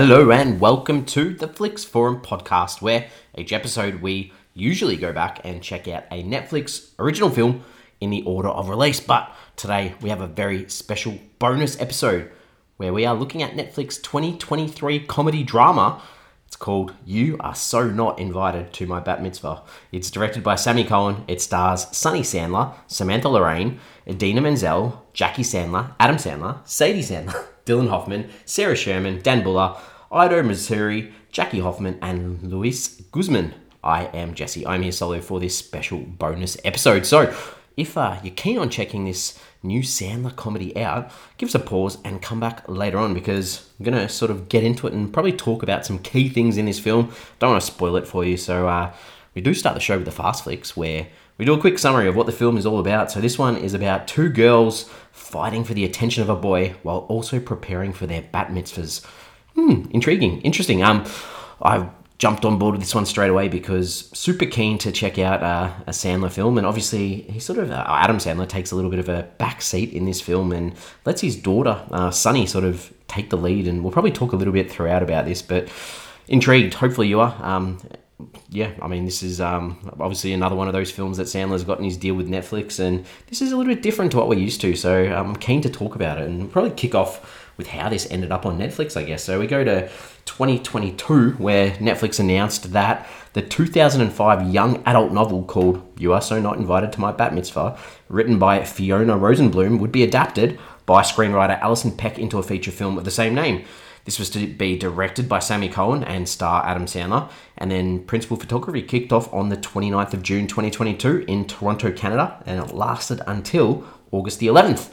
Hello and welcome to the Flix Forum podcast, where each episode we usually go back and check out a Netflix original film in the order of release. But today we have a very special bonus episode where we are looking at Netflix 2023 comedy drama. It's called You Are So Not Invited to My Bat Mitzvah. It's directed by Sammi Cohen. It stars Sunny Sandler, Samantha Lorraine, Idina Menzel, Jackie Sandler, Adam Sandler, Sadie Sandler, Dylan Hoffman, Sarah Sherman, Dan Bulla, Ido Mosseri, Jackie Hoffman, and Luis Guzman. I am Jesse. I'm here solo for this special bonus episode. So, if uh, you're keen on checking this new Sandler comedy out, give us a pause and come back later on because I'm going to sort of get into it and probably talk about some key things in this film. Don't want to spoil it for you. So, uh, we do start the show with the fast flicks where we do a quick summary of what the film is all about. So, this one is about two girls fighting for the attention of a boy while also preparing for their bat mitzvahs. Hmm, intriguing, interesting. Um, I jumped on board with this one straight away because super keen to check out uh, a Sandler film, and obviously he sort of uh, Adam Sandler takes a little bit of a back seat in this film and lets his daughter uh, Sunny sort of take the lead, and we'll probably talk a little bit throughout about this, but intrigued. Hopefully you are. Um, yeah, I mean, this is um, obviously another one of those films that Sandler's got in his deal with Netflix, and this is a little bit different to what we're used to. So I'm keen to talk about it and probably kick off with how this ended up on Netflix, I guess. So we go to 2022, where Netflix announced that the 2005 young adult novel called You Are So Not Invited to My Bat Mitzvah, written by Fiona Rosenbloom, would be adapted by screenwriter Alison Peck into a feature film of the same name. This was to be directed by Sammi Cohen and star Adam Sandler, and then principal photography kicked off on the 29th of June 2022 in Toronto, Canada, and it lasted until August the 11th.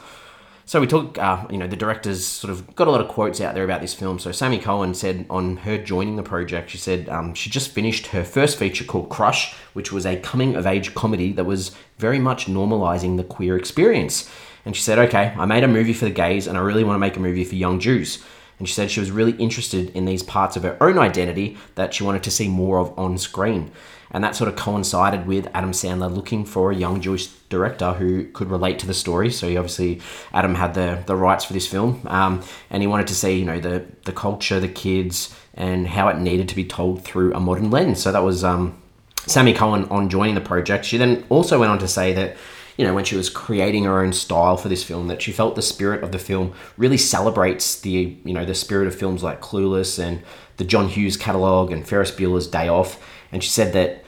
So we took, uh, you know, the directors sort of got a lot of quotes out there about this film. So Sammi Cohen said on her joining the project, she said um, she just finished her first feature called Crush, which was a coming of age comedy that was very much normalizing the queer experience. And she said, okay, I made a movie for the gays and I really want to make a movie for young Jews. And she said she was really interested in these parts of her own identity that she wanted to see more of on screen. And that sort of coincided with Adam Sandler looking for a young Jewish director who could relate to the story. So he obviously, Adam had the, the rights for this film. Um, and he wanted to see, you know, the, the culture, the kids, and how it needed to be told through a modern lens. So that was um, Sammi Cohen on joining the project. She then also went on to say that you know, when she was creating her own style for this film, that she felt the spirit of the film really celebrates the, you know, the spirit of films like Clueless and the John Hughes catalog and Ferris Bueller's Day Off. And she said that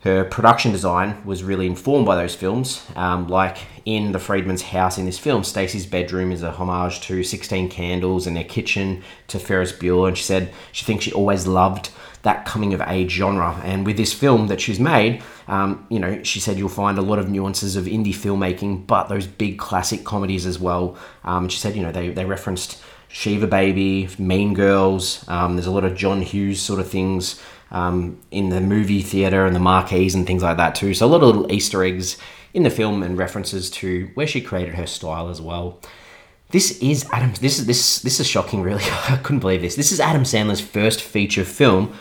her production design was really informed by those films. Um, like in the Friedman's house in this film, Stacy's bedroom is a homage to 16 Candles and their kitchen to Ferris Bueller. And she said she thinks she always loved that coming of age genre. And with this film that she's made, um, you know, she said you'll find a lot of nuances of indie filmmaking, but those big classic comedies as well. Um, she said, you know, they, they referenced Shiva Baby, Mean Girls. Um, there's a lot of John Hughes sort of things um, in the movie theater and the marquees and things like that too. So a lot of little Easter eggs in the film and references to where she created her style as well. This is Adam. This is this this is shocking. Really, I couldn't believe this. This is Adam Sandler's first feature film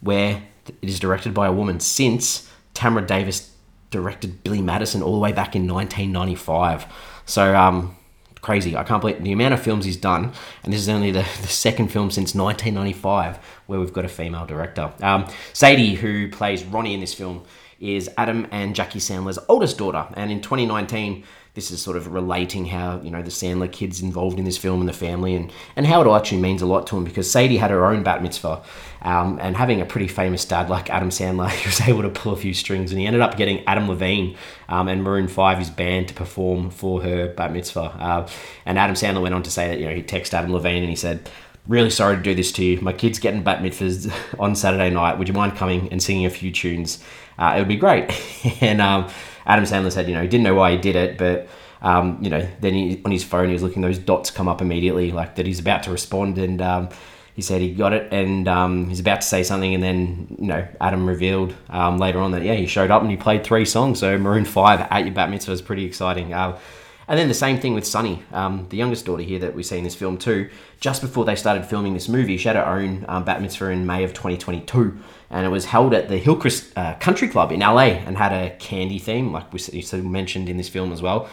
where it is directed by a woman since Tamra Davis directed Billy Madison all the way back in 1995. So um, crazy. I can't believe the amount of films he's done, and this is only the, the second film since 1995 where we've got a female director. Um, Sadie, who plays Ronnie in this film, is Adam and Jackie Sandler's oldest daughter, and in 2019 this is sort of relating how you know the Sandler kids involved in this film and the family and and how it actually means a lot to him because Sadie had her own bat mitzvah um, and having a pretty famous dad like Adam Sandler he was able to pull a few strings and he ended up getting Adam Levine um, and Maroon 5 his band to perform for her bat mitzvah. Uh, and Adam Sandler went on to say that you know he texted Adam Levine and he said really sorry to do this to you. My kid's getting bat mitzvahs on Saturday night. Would you mind coming and singing a few tunes? Uh, it would be great. And um, Adam Sandler said, you know, he didn't know why he did it, but um, you know, then he, on his phone he was looking those dots come up immediately, like that he's about to respond, and um, he said he got it, and um, he's about to say something, and then you know, Adam revealed um, later on that yeah, he showed up and he played three songs. So Maroon Five at your bat mitzvah was pretty exciting. Uh, and then the same thing with Sunny, um, the youngest daughter here that we see in this film too. Just before they started filming this movie, she had her own um, bat mitzvah in May of 2022, and it was held at the Hillcrest uh, Country Club in LA and had a candy theme, like we mentioned in this film as well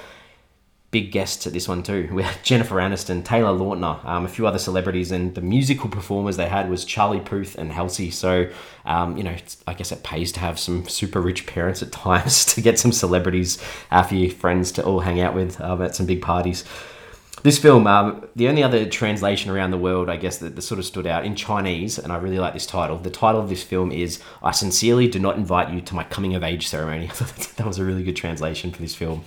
big guests at this one too. We had Jennifer Aniston, Taylor Lautner, um, a few other celebrities, and the musical performers they had was Charlie Puth and Halsey. So, um, you know, I guess it pays to have some super rich parents at times to get some celebrities uh, for your friends to all hang out with um, at some big parties. This film, um, the only other translation around the world, I guess, that, that, sort of stood out in Chinese, and I really like this title. The title of this film is I Sincerely Do Not Invite You to My Coming of Age Ceremony. that was a really good translation for this film.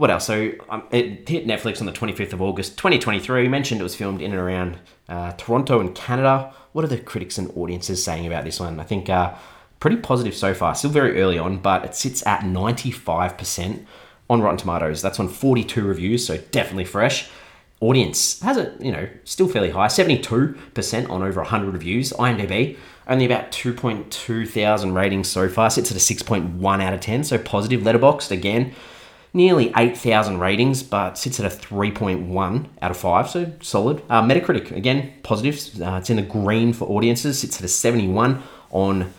What else? So um, it hit Netflix on the 25th of August 2023. You Mentioned it was filmed in and around uh, Toronto and Canada. What are the critics and audiences saying about this one? I think uh, pretty positive so far. Still very early on, but it sits at 95% on Rotten Tomatoes. That's on 42 reviews, so definitely fresh. Audience has it, you know, still fairly high, 72% on over 100 reviews. IMDb, only about 2.2 thousand ratings so far, sits at a 6.1 out of 10, so positive. Letterboxd, again, nearly 8,000 ratings, but sits at a 3.1 out of 5, so solid. Uh, Metacritic, again, positive. Uh, it's in the green for audiences, sits at a 71 on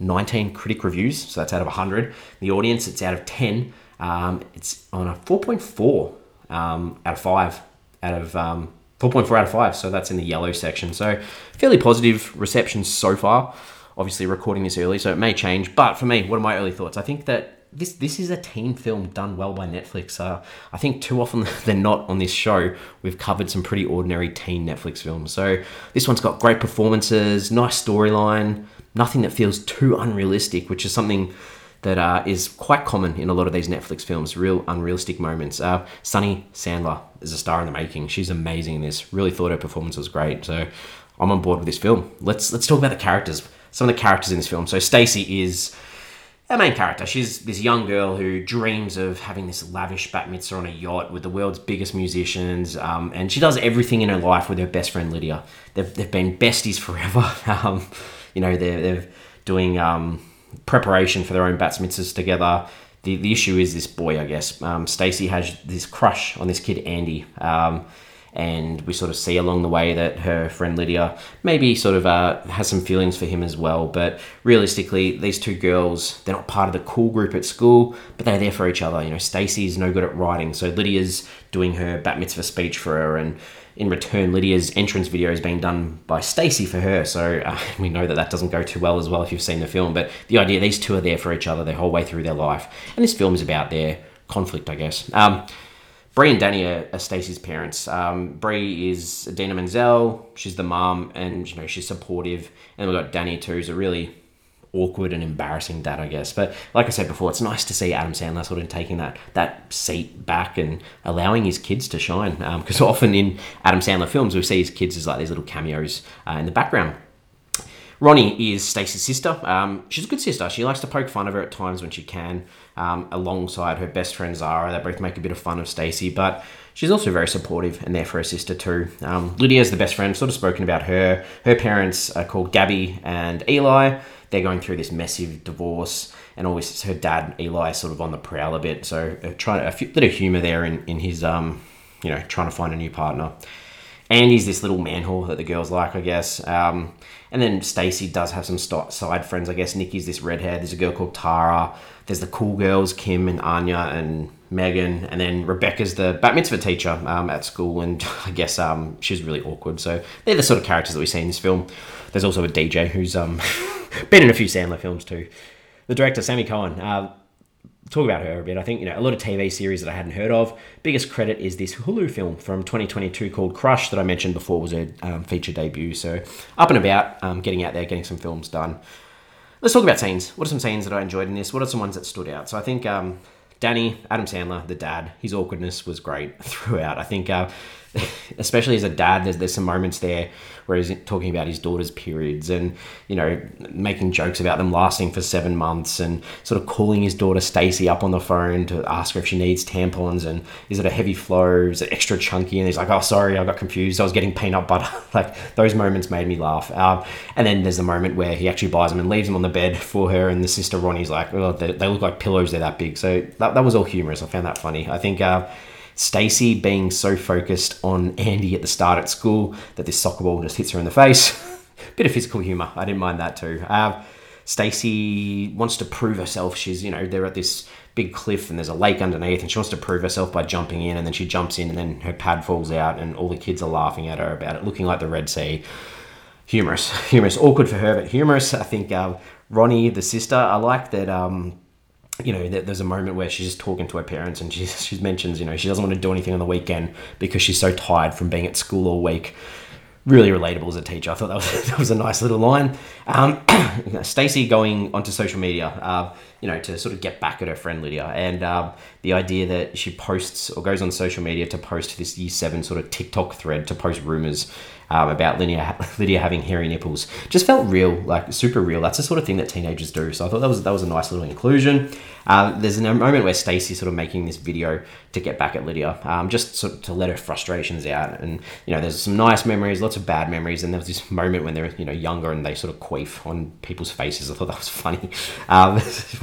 19 critic reviews, so that's out of 100. The audience, it's out of 10. Um, it's on a 4.4 um, out of 5 out of um, 4.4 out of 5, so that's in the yellow section. So fairly positive reception so far. Obviously, recording this early, so it may change. But for me, what are my early thoughts? I think that this this is a teen film done well by Netflix. Uh, I think too often than not on this show, we've covered some pretty ordinary teen Netflix films. So this one's got great performances, nice storyline, nothing that feels too unrealistic, which is something that uh, is quite common in a lot of these Netflix films, real unrealistic moments. Uh, Sunny Sandler is a star in the making. She's amazing in this. Really thought her performance was great. So I'm on board with this film. Let's let's talk about the characters. Some of the characters in this film. So Stacy is our main character. She's this young girl who dreams of having this lavish bat mitzvah on a yacht with the world's biggest musicians, um, and she does everything in her life with her best friend Lydia. They've, they've been besties forever. um, you know, they're, they're doing um, preparation for their own bat mitzvahs together. The, the issue is this boy, I guess. Um, Stacy has this crush on this kid, Andy. And we sort of see along the way that her friend Lydia maybe sort of uh, has some feelings for him as well. But realistically, these two girls, they're not part of the cool group at school, but they're there for each other. You know, Stacy's no good at writing, so Lydia's doing her bat mitzvah speech for her, and in return, Lydia's entrance video is being done by Stacy for her. So uh, we know that that doesn't go too well as well if you've seen the film. But the idea these two are there for each other the whole way through their life, and this film is about their conflict, I guess. Um, Brie and Danny are, are Stacy's parents. Um, Brie is Idina Menzel. She's the mom, and you know she's supportive. And we've got Danny too, who's a really awkward and embarrassing dad, I guess. But like I said before, it's nice to see Adam Sandler sort of taking that that seat back and allowing his kids to shine. Because um, often in Adam Sandler films, we see his kids as like these little cameos uh, in the background. Ronnie is Stacy's sister. Um, she's a good sister. She likes to poke fun of her at times when she can, um, alongside her best friend Zara. They both make a bit of fun of Stacy, but she's also very supportive and there for her sister too. Um, Lydia's the best friend. Sort of spoken about her. Her parents are called Gabby and Eli they're going through this massive divorce, and always her dad Eli is sort of on the prowl a bit. So uh, trying a bit of humor there in in his um, you know, trying to find a new partner. Andy's this little man whore that the girls like, I guess. Um, and then Stacy does have some st- side friends, I guess. Nikki's this redhead. There's a girl called Tara. There's the cool girls, Kim and Anya and Megan. And then Rebecca's the bat mitzvah teacher um, at school. And I guess um, she's really awkward. So they're the sort of characters that we see in this film. There's also a DJ who's um, been in a few Sandler films too. The director, Sammi Cohen. Uh, talk about her a bit. I think you know a lot of TV series that I hadn't heard of. Biggest credit is this Hulu film from 2022 called Crush that I mentioned before was a um, feature debut. So up and about, um, getting out there, getting some films done. Let's talk about scenes. What are some scenes that I enjoyed in this? What are some ones that stood out? So I think um, Danny, Adam Sandler, the dad, his awkwardness was great throughout. I think, uh, especially as a dad, there's, there's some moments there where he's talking about his daughter's periods and, you know, making jokes about them lasting for seven months and sort of calling his daughter Stacy up on the phone to ask her if she needs tampons and is it a heavy flow? Is it extra chunky? And he's like, oh, sorry, I got confused. I was getting peanut butter. like those moments made me laugh. Um, and then there's the moment where he actually buys them and leaves them on the bed for her. And the sister Ronnie's like, oh, they, they look like pillows. They're that big. So that, that was all humorous. I found that funny. I think, uh, Stacy being so focused on Andy at the start at school that this soccer ball just hits her in the face. Bit of physical humour. I didn't mind that too. Uh, Stacy wants to prove herself. She's, you know, they're at this big cliff and there's a lake underneath and she wants to prove herself by jumping in and then she jumps in and then her pad falls out and all the kids are laughing at her about it, looking like the Red Sea. Humorous. Humorous. Awkward for her, but humorous. I think uh, Ronnie, the sister, I like that. Um, you know, there's a moment where she's just talking to her parents and she, she mentions, you know, she doesn't want to do anything on the weekend because she's so tired from being at school all week. Really relatable as a teacher. I thought that was, that was a nice little line. Um, Stacy going onto social media, uh, you know, to sort of get back at her friend Lydia. And um, the idea that she posts or goes on social media to post this year seven sort of TikTok thread to post rumors um, about Lydia, Lydia having hairy nipples. Just felt real, like super real. That's the sort of thing that teenagers do. So I thought that was that was a nice little inclusion. Uh, there's a moment where Stacy sort of making this video to get back at Lydia, um, just sort of to let her frustrations out. And you know, there's some nice memories, lots of bad memories, and there was this moment when they're you know younger and they sort of queef on people's faces. I thought that was funny.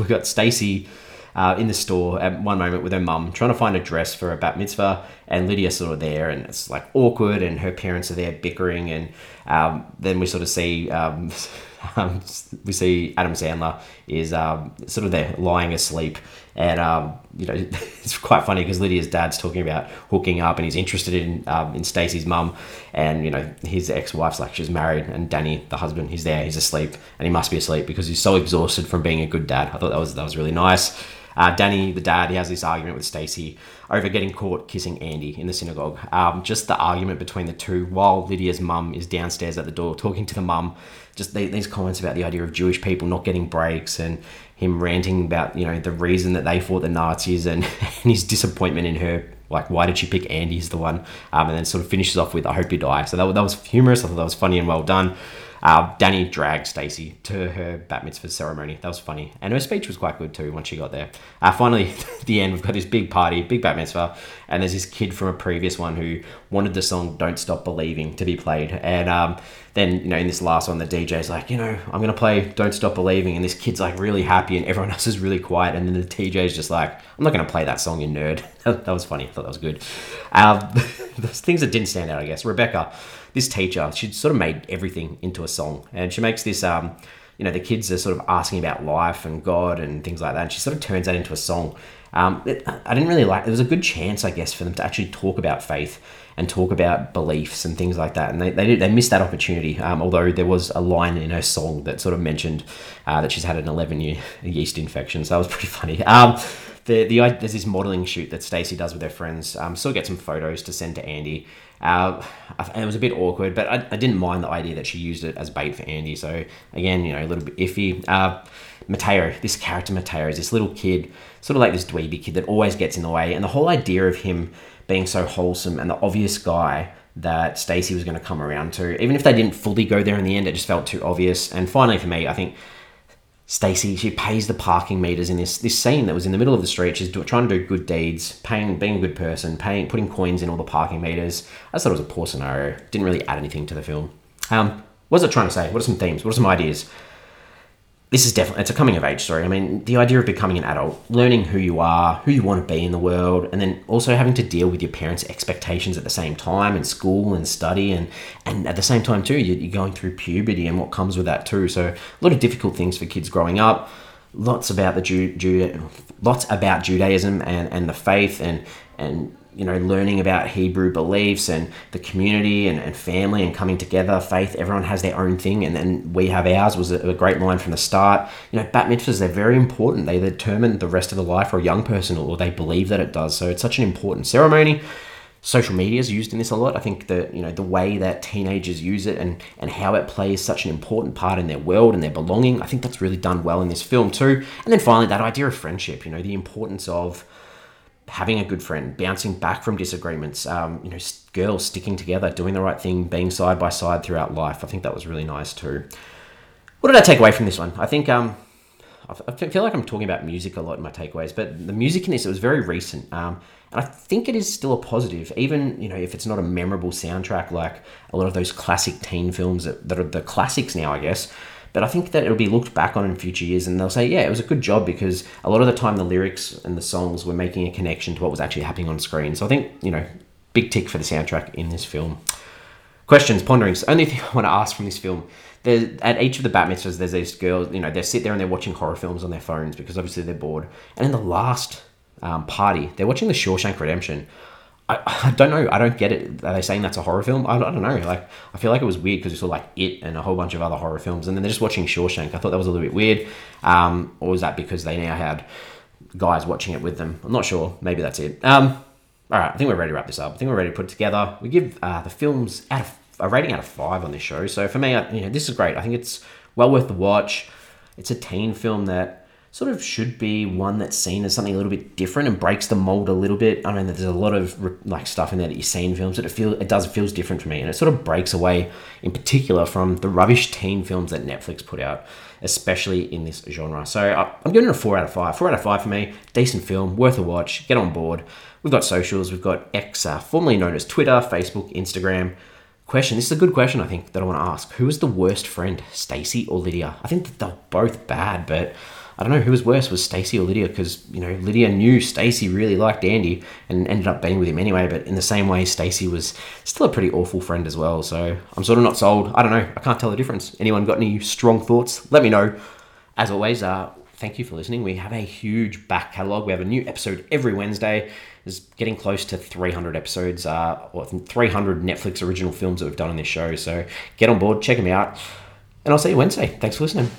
Um, we got Stacy uh, in the store at one moment with her mum trying to find a dress for a bat mitzvah, and Lydia's sort of there, and it's like awkward, and her parents are there bickering, and um, then we sort of see. Um, um, we see Adam Sandler is um, sort of there lying asleep, and um, you know it's quite funny because Lydia's dad's talking about hooking up, and he's interested in um, in Stacy's mum, and you know his ex-wife's like she's married, and Danny, the husband, he's there, he's asleep, and he must be asleep because he's so exhausted from being a good dad. I thought that was that was really nice. Uh, Danny, the dad, he has this argument with Stacy over getting caught kissing Andy in the synagogue. Um, just the argument between the two while Lydia's mum is downstairs at the door talking to the mum. Just the, these comments about the idea of Jewish people not getting breaks and him ranting about you know the reason that they fought the Nazis and, and his disappointment in her like why did she pick Andy as the one um, and then sort of finishes off with I hope you die so that, that was humorous I thought that was funny and well done uh, Danny dragged Stacy to her bat mitzvah ceremony. That was funny. And her speech was quite good too once she got there. Uh, finally, at the end, we've got this big party, big bat mitzvah, and there's this kid from a previous one who wanted the song Don't Stop Believing to be played. And um, then, you know, in this last one, the DJ's like, you know, I'm going to play Don't Stop Believing. And this kid's like really happy, and everyone else is really quiet. And then the DJ's just like, I'm not going to play that song, you nerd. that was funny. I thought that was good. Um, things that didn't stand out, I guess. Rebecca this teacher, she sort of made everything into a song, and she makes this. Um, you know, the kids are sort of asking about life and God and things like that, and she sort of turns that into a song. Um, it, I didn't really like. It was a good chance, I guess, for them to actually talk about faith and talk about beliefs and things like that. And they they, did, they missed that opportunity. Um, although there was a line in her song that sort of mentioned uh, that she's had an 11 year yeast infection, so that was pretty funny. Um, the, the there's this modeling shoot that Stacy does with her friends. Um, still get some photos to send to Andy. Uh, it was a bit awkward, but I, I, didn't mind the idea that she used it as bait for Andy. So again, you know, a little bit iffy. Uh, Mateo, this character Mateo is this little kid, sort of like this dweeby kid that always gets in the way, and the whole idea of him being so wholesome and the obvious guy that Stacy was going to come around to, even if they didn't fully go there in the end, it just felt too obvious. And finally, for me, I think Stacy, she pays the parking meters in this this scene that was in the middle of the street. She's do, trying to do good deeds, paying, being a good person, paying, putting coins in all the parking meters. I thought it was a poor scenario. Didn't really add anything to the film. Um, what was it trying to say? What are some themes? What are some ideas? This is definitely it's a coming of age story. I mean, the idea of becoming an adult, learning who you are, who you want to be in the world, and then also having to deal with your parents' expectations at the same time in school and study, and and at the same time too, you're going through puberty and what comes with that too. So a lot of difficult things for kids growing up. Lots about the Ju- lots about Judaism and, and the faith and and you know, learning about Hebrew beliefs and the community and, and family and coming together, faith, everyone has their own thing, and then we have ours was a, a great line from the start. You know, bat mitzvahs, they're very important. They determine the rest of the life for a young person, or they believe that it does. So it's such an important ceremony. Social media is used in this a lot. I think that, you know, the way that teenagers use it and, and how it plays such an important part in their world and their belonging, I think that's really done well in this film too. And then finally, that idea of friendship, you know, the importance of having a good friend, bouncing back from disagreements, um, you know, girls sticking together, doing the right thing, being side by side throughout life. I think that was really nice too. What did I take away from this one? I think um, I feel like I'm talking about music a lot in my takeaways, but the music in this it was very recent, um, and I think it is still a positive, even you know if it's not a memorable soundtrack like a lot of those classic teen films that, that are the classics now, I guess. But I think that it'll be looked back on in future years and they'll say, yeah, it was a good job because a lot of the time the lyrics and the songs were making a connection to what was actually happening on screen. So I think, you know, big tick for the soundtrack in this film. questions, ponderings. Only thing I want to ask from this film. There, at each of the bat mitzvahs, there's these girls. You know, they sit there and they're watching horror films on their phones because obviously they're bored. And in the last um, party, they're watching The Shawshank Redemption. I, I don't know. I don't get it. Are they saying that's a horror film? I, I don't know. Like, I feel like it was weird because you saw like It and a whole bunch of other horror films, and then they're just watching Shawshank. I thought that was a little bit weird. Um, or was that because they now had guys watching it with them? I'm not sure. Maybe that's it. Um, all right, I think we're ready to wrap this up. I think we're ready to put it together. We give uh, the films out of a rating out of five on this show. So for me, I, you know, this is great. I think it's well worth the watch. It's a teen film that sort of should be one that's seen as something a little bit different and breaks the mold a little bit. I mean, there's a lot of like stuff in there that you see in films that it feel it does it feels different for me, and it sort of breaks away in particular from the rubbish teen films that Netflix put out, especially in this genre. So I'm giving it a four out of five. Four out of five for me. Decent film, worth a watch. Get on board. We've got socials. We've got X, uh, formerly known as Twitter, Facebook, Instagram question. This is a good question, I think, that I want to ask. Who is the worst friend, Stacy or Lydia? I think that they're both bad, but I don't know who was worse, was Stacy or Lydia, because you know Lydia knew Stacy really liked Andy and ended up being with him anyway. But in the same way, Stacy was still a pretty awful friend as well. So I'm sort of not sold. I don't know. I can't tell the difference. Anyone got any strong thoughts? Let me know. As always, uh, thank you for listening. We have a huge back catalogue. We have a new episode every Wednesday. It's getting close to 300 episodes, uh, or 300 Netflix original films that we've done on this show. So get on board, check them out, and I'll see you Wednesday. Thanks for listening.